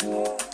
Oh.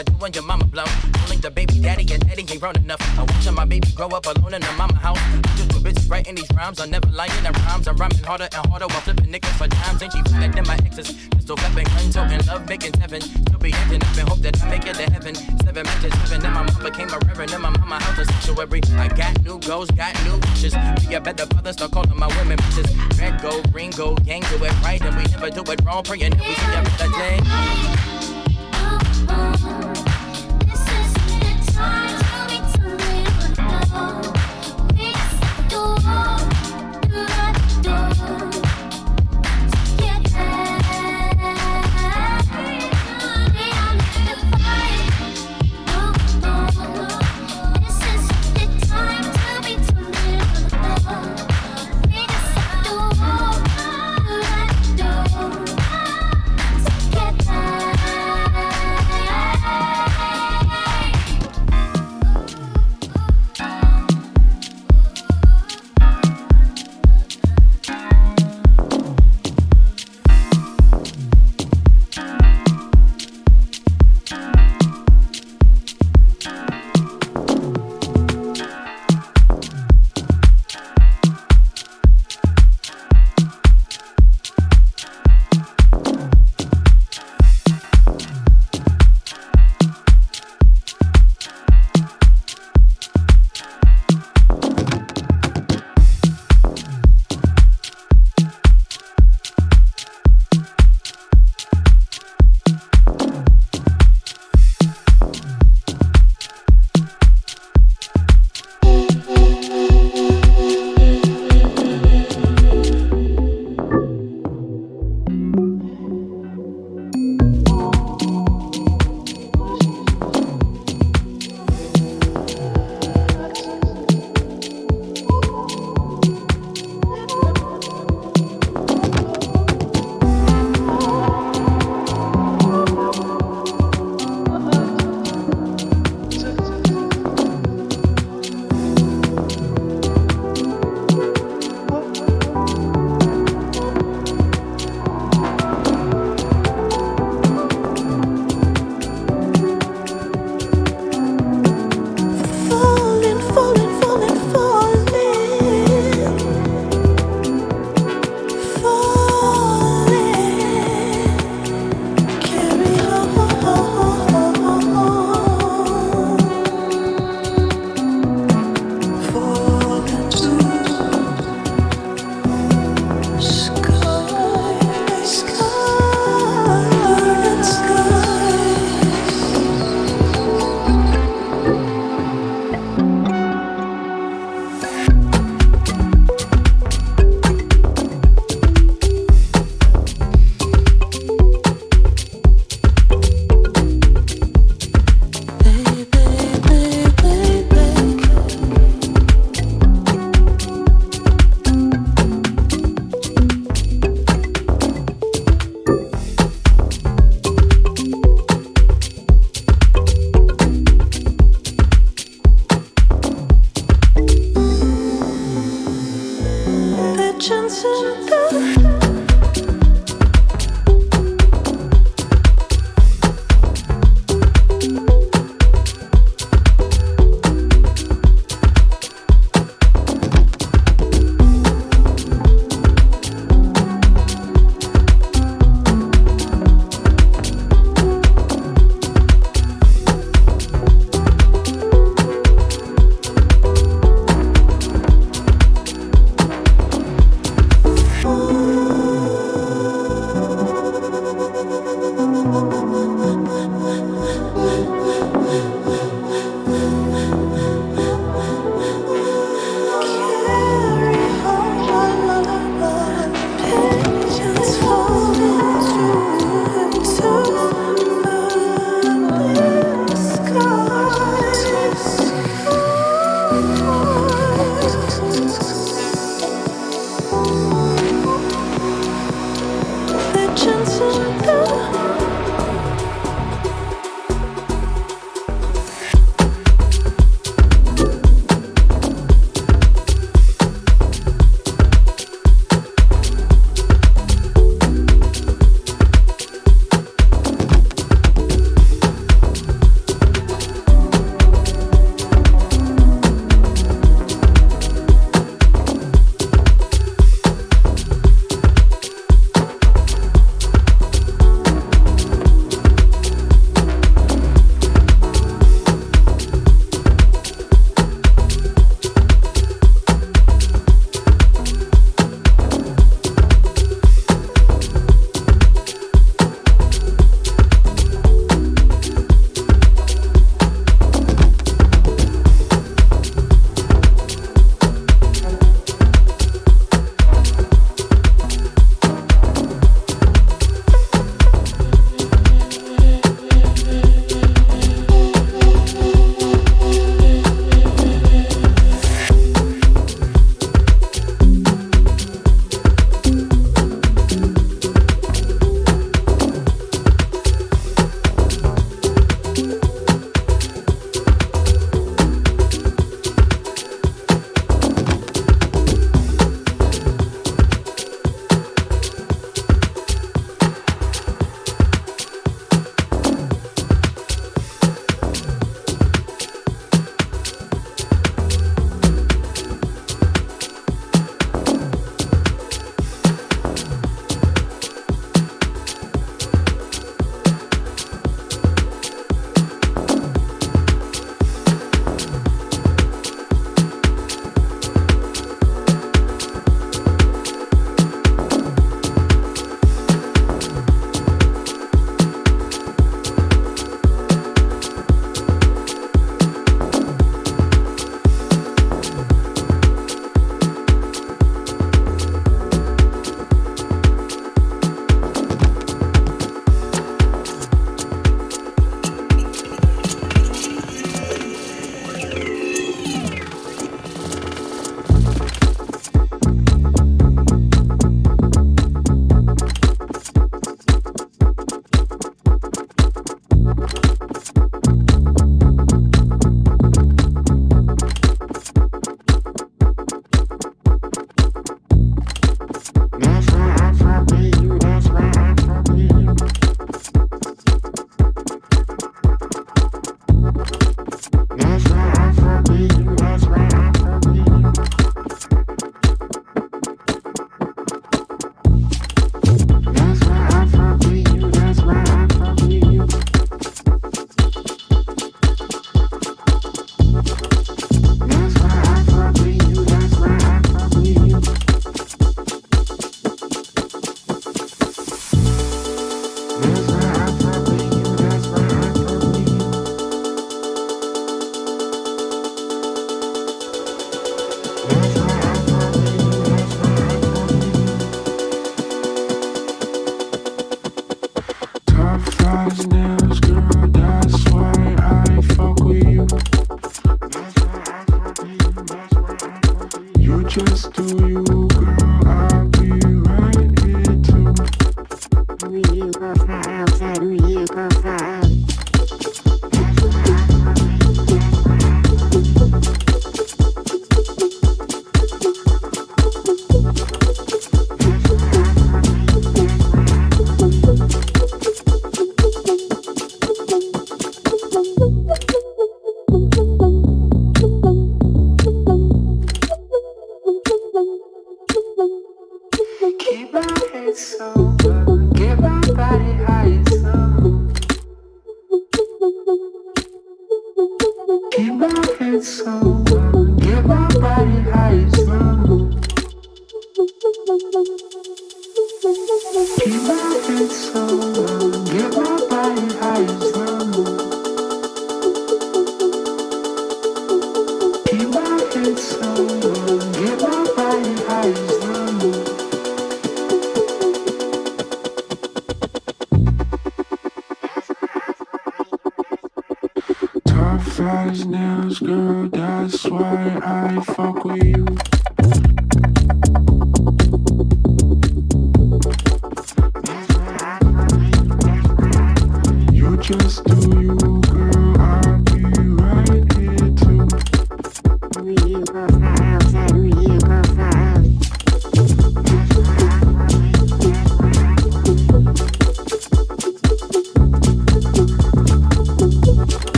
I do when your mama blow? Calling the baby daddy and daddy ain't grown enough. I watching my baby grow up alone in the mama house. Just too busy writing these rhymes. I'm never lying in rhymes. I'm rhyming harder and harder while flipping nickels for times. Ain't she than my exes? Pistol flipping, gun toting, love making seven. Still be ending up and hope that I make it to heaven. Seven matches, seven. Then my mom became a reverend. Then my mama house a sanctuary. I got new goals, got new wishes. Be a better father, start calling my women bitches. Red gold, green gold, gang do it right, and we never do it wrong. Praying that we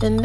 forbidden